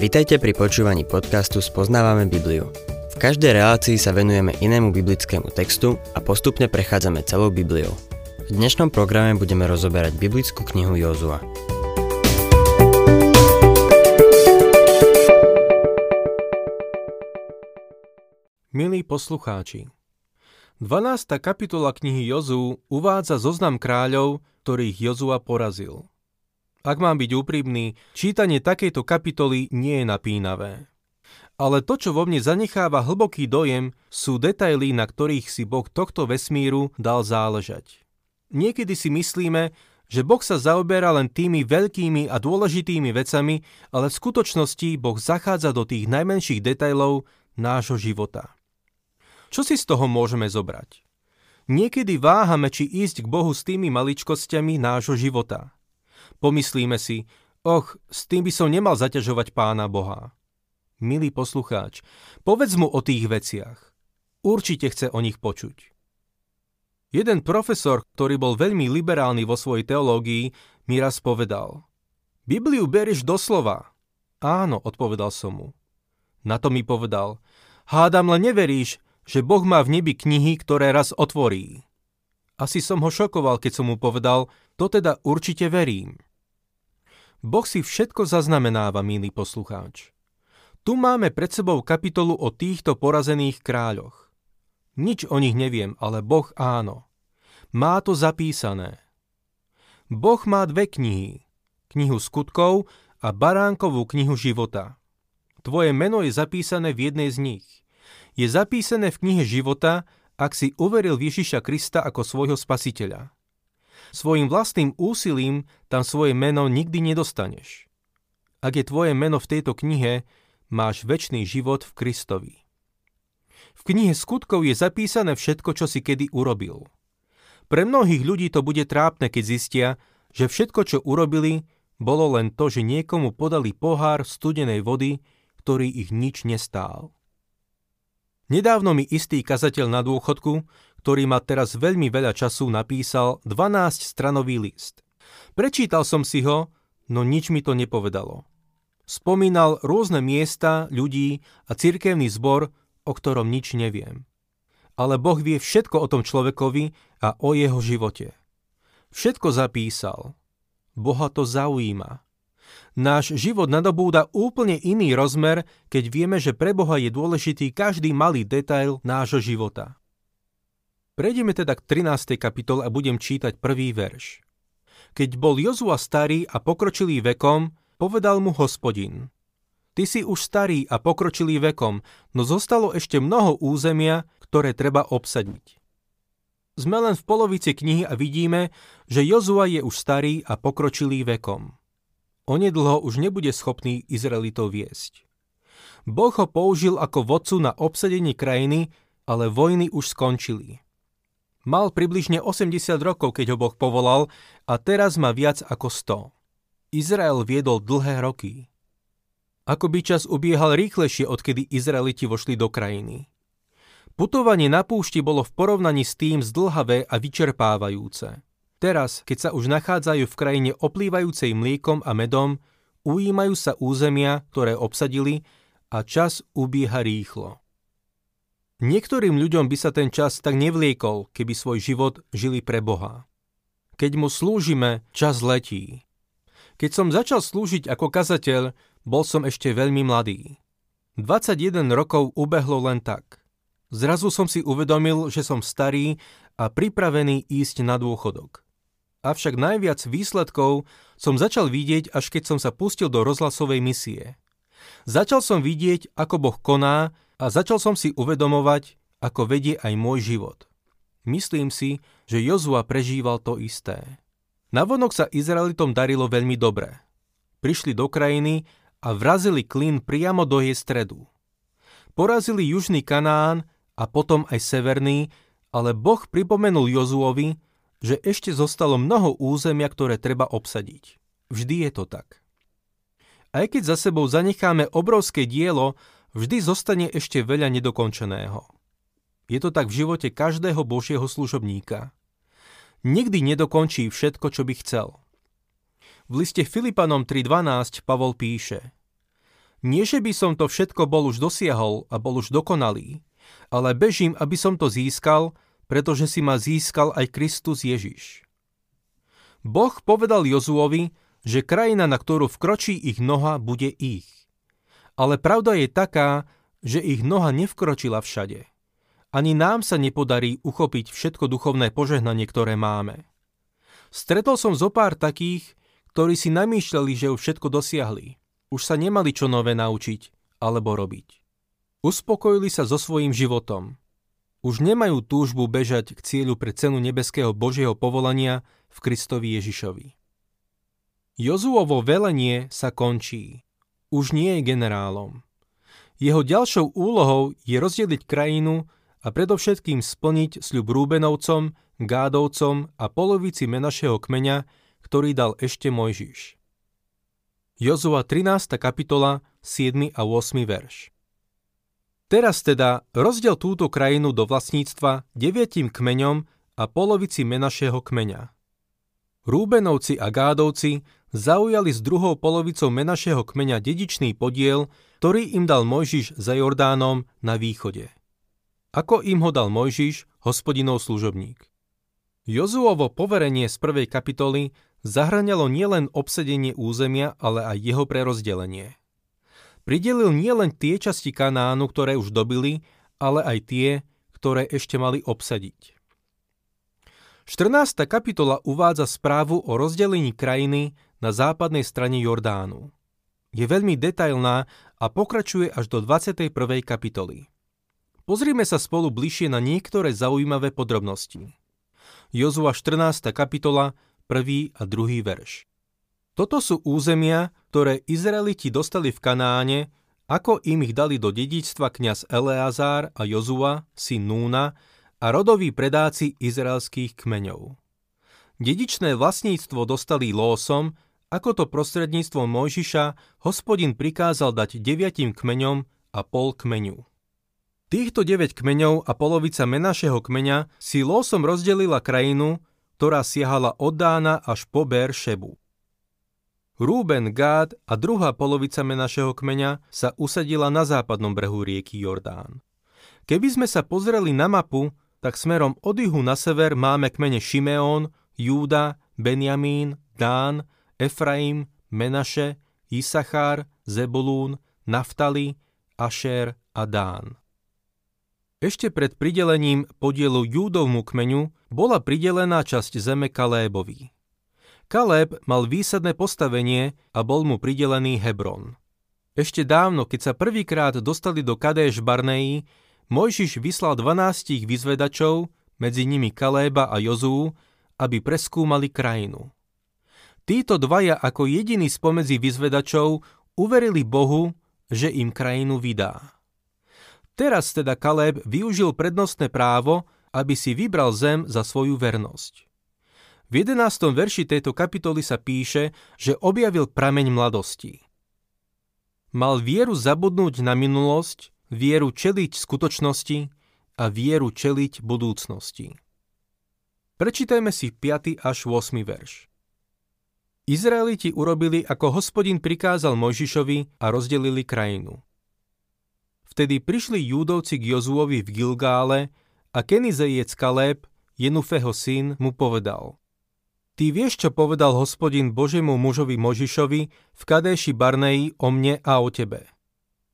Vitajte pri počúvaní podcastu Spoznávame Bibliu. V každej relácii sa venujeme inému biblickému textu a postupne prechádzame celou Bibliou. V dnešnom programe budeme rozoberať biblickú knihu Jozua. Milí poslucháči, 12. kapitola knihy Jozu uvádza zoznam kráľov, ktorých Jozua porazil. Ak mám byť úprimný, čítanie takejto kapitoly nie je napínavé. Ale to, čo vo mne zanecháva hlboký dojem, sú detaily, na ktorých si Boh tohto vesmíru dal záležať. Niekedy si myslíme, že Boh sa zaoberá len tými veľkými a dôležitými vecami, ale v skutočnosti Boh zachádza do tých najmenších detailov nášho života. Čo si z toho môžeme zobrať? Niekedy váhame, či ísť k Bohu s tými maličkosťami nášho života – Pomyslíme si, och, s tým by som nemal zaťažovať pána Boha. Milý poslucháč, povedz mu o tých veciach. Určite chce o nich počuť. Jeden profesor, ktorý bol veľmi liberálny vo svojej teológii, mi raz povedal. Bibliu berieš doslova. Áno, odpovedal som mu. Na to mi povedal. Hádam len neveríš, že Boh má v nebi knihy, ktoré raz otvorí. Asi som ho šokoval, keď som mu povedal, to teda určite verím. Boh si všetko zaznamenáva, milý poslucháč. Tu máme pred sebou kapitolu o týchto porazených kráľoch. Nič o nich neviem, ale Boh áno. Má to zapísané. Boh má dve knihy. Knihu skutkov a baránkovú knihu života. Tvoje meno je zapísané v jednej z nich. Je zapísané v knihe života, ak si uveril Ježiša Krista ako svojho spasiteľa. Svojim vlastným úsilím tam svoje meno nikdy nedostaneš. Ak je tvoje meno v tejto knihe, máš väčší život v Kristovi. V knihe skutkov je zapísané všetko, čo si kedy urobil. Pre mnohých ľudí to bude trápne, keď zistia, že všetko, čo urobili, bolo len to, že niekomu podali pohár studenej vody, ktorý ich nič nestál. Nedávno mi istý kazateľ na dôchodku, ktorý má teraz veľmi veľa času, napísal 12-stranový list. Prečítal som si ho, no nič mi to nepovedalo. Spomínal rôzne miesta, ľudí a cirkevný zbor, o ktorom nič neviem. Ale Boh vie všetko o tom človekovi a o jeho živote. Všetko zapísal. Boha to zaujíma. Náš život nadobúda úplne iný rozmer, keď vieme, že pre Boha je dôležitý každý malý detail nášho života. Prejdeme teda k 13. kapitole a budem čítať prvý verš. Keď bol Jozua starý a pokročilý vekom, povedal mu hospodin. Ty si už starý a pokročilý vekom, no zostalo ešte mnoho územia, ktoré treba obsadiť. Sme len v polovici knihy a vidíme, že Jozua je už starý a pokročilý vekom. Onedlho už nebude schopný Izraelitov viesť. Boh ho použil ako vodcu na obsadenie krajiny, ale vojny už skončili. Mal približne 80 rokov, keď ho Boh povolal a teraz má viac ako 100. Izrael viedol dlhé roky. Ako by čas ubiehal rýchlejšie, odkedy Izraeliti vošli do krajiny. Putovanie na púšti bolo v porovnaní s tým zdlhavé a vyčerpávajúce. Teraz, keď sa už nachádzajú v krajine oplývajúcej mliekom a medom, ujímajú sa územia, ktoré obsadili a čas ubieha rýchlo. Niektorým ľuďom by sa ten čas tak nevliekol, keby svoj život žili pre Boha. Keď mu slúžime, čas letí. Keď som začal slúžiť ako kazateľ, bol som ešte veľmi mladý. 21 rokov ubehlo len tak. Zrazu som si uvedomil, že som starý a pripravený ísť na dôchodok. Avšak najviac výsledkov som začal vidieť, až keď som sa pustil do rozhlasovej misie. Začal som vidieť, ako Boh koná a začal som si uvedomovať, ako vedie aj môj život. Myslím si, že Jozua prežíval to isté. Navonok sa Izraelitom darilo veľmi dobre. Prišli do krajiny a vrazili klin priamo do jej stredu. Porazili južný Kanán a potom aj severný, ale Boh pripomenul Jozuovi, že ešte zostalo mnoho územia, ktoré treba obsadiť. Vždy je to tak. Aj keď za sebou zanecháme obrovské dielo, vždy zostane ešte veľa nedokončeného. Je to tak v živote každého Božieho služobníka. Nikdy nedokončí všetko, čo by chcel. V liste Filipanom 3.12 Pavol píše Nie, že by som to všetko bol už dosiahol a bol už dokonalý, ale bežím, aby som to získal, pretože si ma získal aj Kristus Ježiš. Boh povedal Jozuovi, že krajina, na ktorú vkročí ich noha, bude ich. Ale pravda je taká, že ich noha nevkročila všade. Ani nám sa nepodarí uchopiť všetko duchovné požehnanie, ktoré máme. Stretol som zo pár takých, ktorí si namýšľali, že už všetko dosiahli. Už sa nemali čo nové naučiť alebo robiť. Uspokojili sa so svojím životom. Už nemajú túžbu bežať k cieľu pre cenu nebeského Božieho povolania v Kristovi Ježišovi. Jozuovo velenie sa končí. Už nie je generálom. Jeho ďalšou úlohou je rozdeliť krajinu a predovšetkým splniť sľub Rúbenovcom, Gádovcom a polovici Menašeho kmeňa, ktorý dal ešte Mojžiš. Jozua 13. kapitola, 7. a 8. verš. Teraz teda rozdiel túto krajinu do vlastníctva deviatim kmeňom a polovici Menašeho kmeňa. Rúbenovci a Gádovci zaujali s druhou polovicou Menašeho kmeňa dedičný podiel, ktorý im dal Mojžiš za Jordánom na východe. Ako im ho dal Mojžiš, hospodinov služobník. Jozuovo poverenie z prvej kapitoly zahraňalo nielen obsedenie územia, ale aj jeho prerozdelenie. Pridelil nielen tie časti Kanánu, ktoré už dobili, ale aj tie, ktoré ešte mali obsadiť. 14. kapitola uvádza správu o rozdelení krajiny na západnej strane Jordánu. Je veľmi detailná a pokračuje až do 21. kapitoly. Pozrime sa spolu bližšie na niektoré zaujímavé podrobnosti. Jozua 14. kapitola 1. a 2. verš. Toto sú územia, ktoré Izraeliti dostali v Kanáne, ako im ich dali do dedičstva kňaz Eleazár a Jozua, syn Núna, a rodoví predáci izraelských kmeňov. Dedičné vlastníctvo dostali lósom, ako to prostredníctvom Mojžiša hospodin prikázal dať deviatim kmeňom a pol kmeňu. Týchto 9 kmeňov a polovica menašeho kmeňa si lósom rozdelila krajinu, ktorá siahala od Dána až po Šebu. Rúben, Gád a druhá polovica menašeho kmeňa sa usadila na západnom brehu rieky Jordán. Keby sme sa pozreli na mapu, tak smerom od juhu na sever máme kmene Šimeón, Júda, Benjamín, Dán, Efraim, Menaše, Isachár, Zebulún, Naftali, Ašer a Dán. Ešte pred pridelením podielu Júdovmu kmeňu bola pridelená časť zeme Kalébovi. Kaleb mal výsadné postavenie a bol mu pridelený Hebron. Ešte dávno, keď sa prvýkrát dostali do Kadéš Barneji, Mojžiš vyslal 12 vyzvedačov, medzi nimi Kaléba a Jozú, aby preskúmali krajinu. Títo dvaja ako jediní spomedzi vyzvedačov uverili Bohu, že im krajinu vydá. Teraz teda Kaleb využil prednostné právo, aby si vybral zem za svoju vernosť. V 11. verši tejto kapitoly sa píše, že objavil prameň mladosti. Mal vieru zabudnúť na minulosť, vieru čeliť skutočnosti a vieru čeliť budúcnosti. Prečítajme si 5. až 8. verš. Izraeliti urobili, ako hospodin prikázal Mojžišovi a rozdelili krajinu. Vtedy prišli Júdovci k Jozuovi v Gilgále a Kenizejec Kaleb, Jenufeho syn, mu povedal Ty vieš, čo povedal hospodin Božiemu mužovi Možišovi v Kadéši Barneji o mne a o tebe.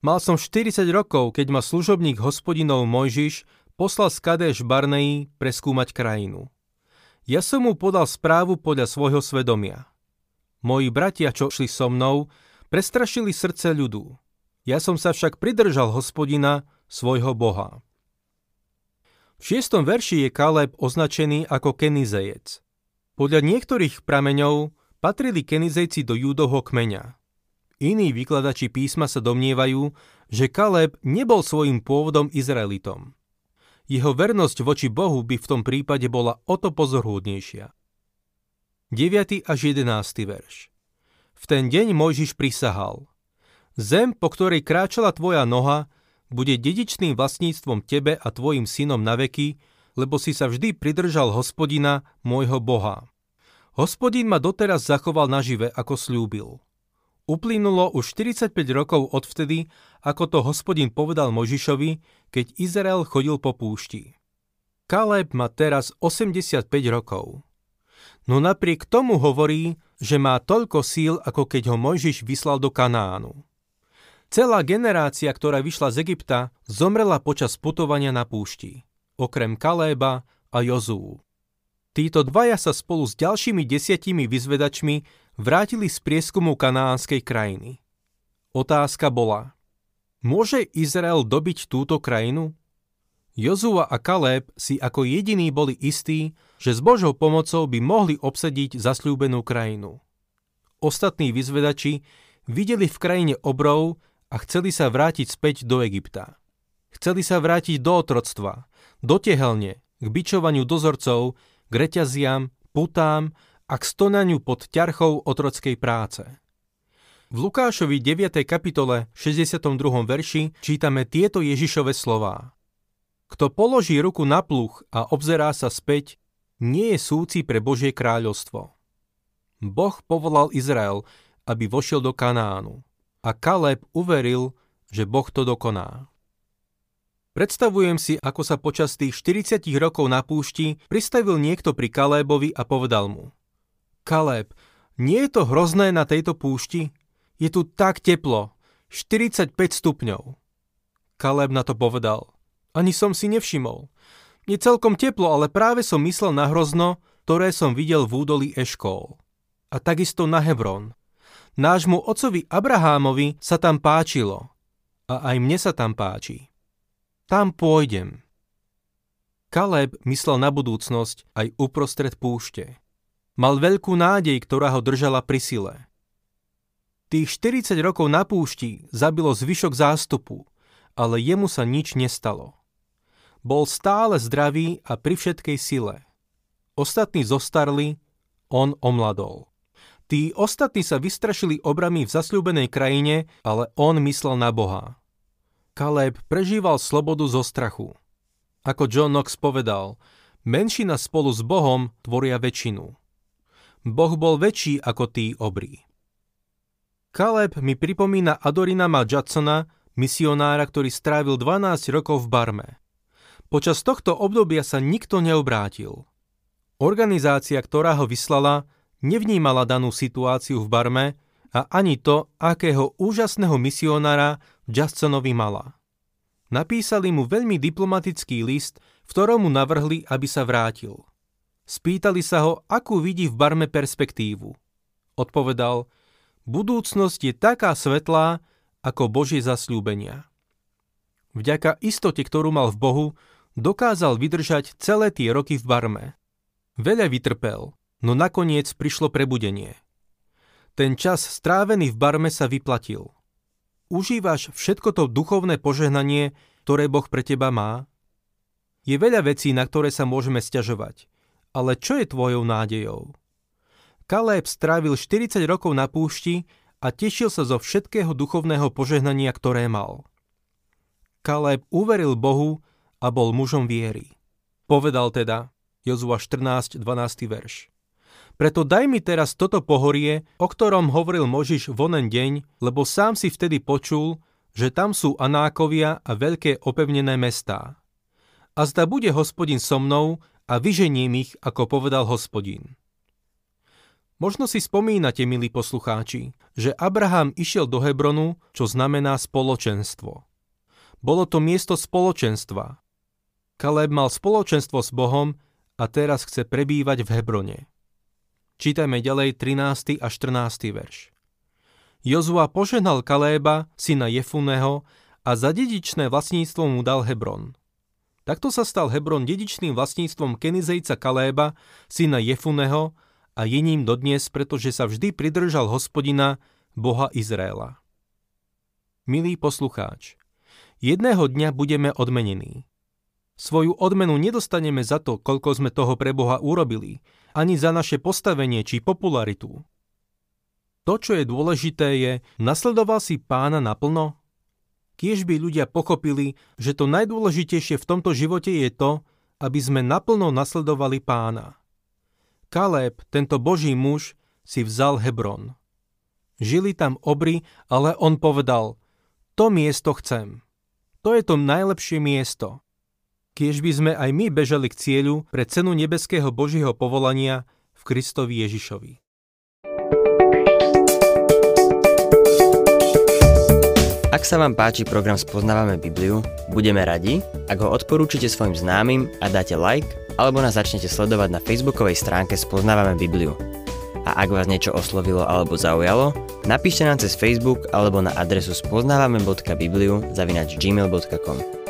Mal som 40 rokov, keď ma služobník hospodinov Mojžiš poslal z Kadéš Barneji preskúmať krajinu. Ja som mu podal správu podľa svojho svedomia. Moji bratia, čo šli so mnou, prestrašili srdce ľudu. Ja som sa však pridržal hospodina, svojho boha. V šiestom verši je Kaleb označený ako Kenizejec. Podľa niektorých prameňov patrili Kenizejci do Júdovho kmeňa. Iní vykladači písma sa domnievajú, že Kaleb nebol svojim pôvodom Izraelitom. Jeho vernosť voči Bohu by v tom prípade bola o to pozorhúdnejšia. 9. až 11. verš V ten deň Mojžiš prisahal – Zem, po ktorej kráčala tvoja noha, bude dedičným vlastníctvom tebe a tvojim synom na veky, lebo si sa vždy pridržal hospodina, môjho Boha. Hospodin ma doteraz zachoval nažive, ako slúbil. Uplynulo už 45 rokov odvtedy, ako to hospodin povedal Možišovi, keď Izrael chodil po púšti. Kaleb má teraz 85 rokov. No napriek tomu hovorí, že má toľko síl, ako keď ho Mojžiš vyslal do Kanánu. Celá generácia, ktorá vyšla z Egypta, zomrela počas putovania na púšti, okrem Kaléba a Jozú. Títo dvaja sa spolu s ďalšími desiatimi vyzvedačmi vrátili z prieskumu kanánskej krajiny. Otázka bola, môže Izrael dobiť túto krajinu? Jozua a Kaleb si ako jediní boli istí, že s Božou pomocou by mohli obsadiť zasľúbenú krajinu. Ostatní vyzvedači videli v krajine obrov a chceli sa vrátiť späť do Egypta. Chceli sa vrátiť do otroctva, do tehelne, k bičovaniu dozorcov, k reťaziam, putám a k stonaniu pod ťarchou otrockej práce. V Lukášovi 9. kapitole 62. verši čítame tieto Ježišove slová. Kto položí ruku na pluch a obzerá sa späť, nie je súci pre Božie kráľovstvo. Boh povolal Izrael, aby vošiel do Kanánu a Kaleb uveril, že Boh to dokoná. Predstavujem si, ako sa počas tých 40 rokov na púšti pristavil niekto pri Kalébovi a povedal mu Kaleb, nie je to hrozné na tejto púšti? Je tu tak teplo, 45 stupňov. Kaleb na to povedal Ani som si nevšimol. Je celkom teplo, ale práve som myslel na hrozno, ktoré som videl v údolí Eškol. A takisto na Hebron. Nášmu ocovi Abrahámovi sa tam páčilo. A aj mne sa tam páči. Tam pôjdem. Kaleb myslel na budúcnosť aj uprostred púšte. Mal veľkú nádej, ktorá ho držala pri sile. Tých 40 rokov na púšti zabilo zvyšok zástupu, ale jemu sa nič nestalo. Bol stále zdravý a pri všetkej sile. Ostatní zostarli, on omladol. Tí ostatní sa vystrašili obrami v zasľúbenej krajine, ale on myslel na Boha. Kaleb prežíval slobodu zo strachu. Ako John Knox povedal, menšina spolu s Bohom tvoria väčšinu. Boh bol väčší ako tí obrí. Kaleb mi pripomína Adorina Jacksona, misionára, ktorý strávil 12 rokov v Barme. Počas tohto obdobia sa nikto neobrátil. Organizácia, ktorá ho vyslala, nevnímala danú situáciu v Barme a ani to, akého úžasného misionára Justsonovi mala. Napísali mu veľmi diplomatický list, v ktorom mu navrhli, aby sa vrátil. Spýtali sa ho, akú vidí v Barme perspektívu. Odpovedal, budúcnosť je taká svetlá, ako Božie zasľúbenia. Vďaka istote, ktorú mal v Bohu, dokázal vydržať celé tie roky v Barme. Veľa vytrpel, no nakoniec prišlo prebudenie. Ten čas strávený v barme sa vyplatil. Užívaš všetko to duchovné požehnanie, ktoré Boh pre teba má? Je veľa vecí, na ktoré sa môžeme stiažovať. Ale čo je tvojou nádejou? Kaleb strávil 40 rokov na púšti a tešil sa zo všetkého duchovného požehnania, ktoré mal. Kaleb uveril Bohu a bol mužom viery. Povedal teda, Jozua 14, 12. verš. Preto daj mi teraz toto pohorie, o ktorom hovoril Možiš v onen deň, lebo sám si vtedy počul, že tam sú Anákovia a veľké opevnené mestá. A zda bude hospodin so mnou a vyženiem ich, ako povedal hospodin. Možno si spomínate, milí poslucháči, že Abraham išiel do Hebronu, čo znamená spoločenstvo. Bolo to miesto spoločenstva. Kaleb mal spoločenstvo s Bohom a teraz chce prebývať v Hebrone. Čítajme ďalej 13. a 14. verš. Jozua požehnal Kaléba, syna Jefuného, a za dedičné vlastníctvo mu dal Hebron. Takto sa stal Hebron dedičným vlastníctvom Kenizejca Kaléba, syna Jefuného, a je ním dodnes, pretože sa vždy pridržal hospodina, Boha Izraela. Milý poslucháč, jedného dňa budeme odmenení. Svoju odmenu nedostaneme za to, koľko sme toho pre Boha urobili, ani za naše postavenie či popularitu. To, čo je dôležité, je, nasledoval si pána naplno? Kiež by ľudia pochopili, že to najdôležitejšie v tomto živote je to, aby sme naplno nasledovali pána. Kaleb, tento boží muž, si vzal Hebron. žili tam obry, ale on povedal, to miesto chcem. To je to najlepšie miesto. Kiež by sme aj my bežali k cieľu pre cenu nebeského Božieho povolania v Kristovi Ježišovi. Ak sa vám páči program Spoznávame Bibliu, budeme radi, ak ho odporúčite svojim známym a dáte like, alebo nás začnete sledovať na facebookovej stránke Spoznávame Bibliu. A ak vás niečo oslovilo alebo zaujalo, napíšte nám cez Facebook alebo na adresu spoznávame.bibliu zavinač gmail.com.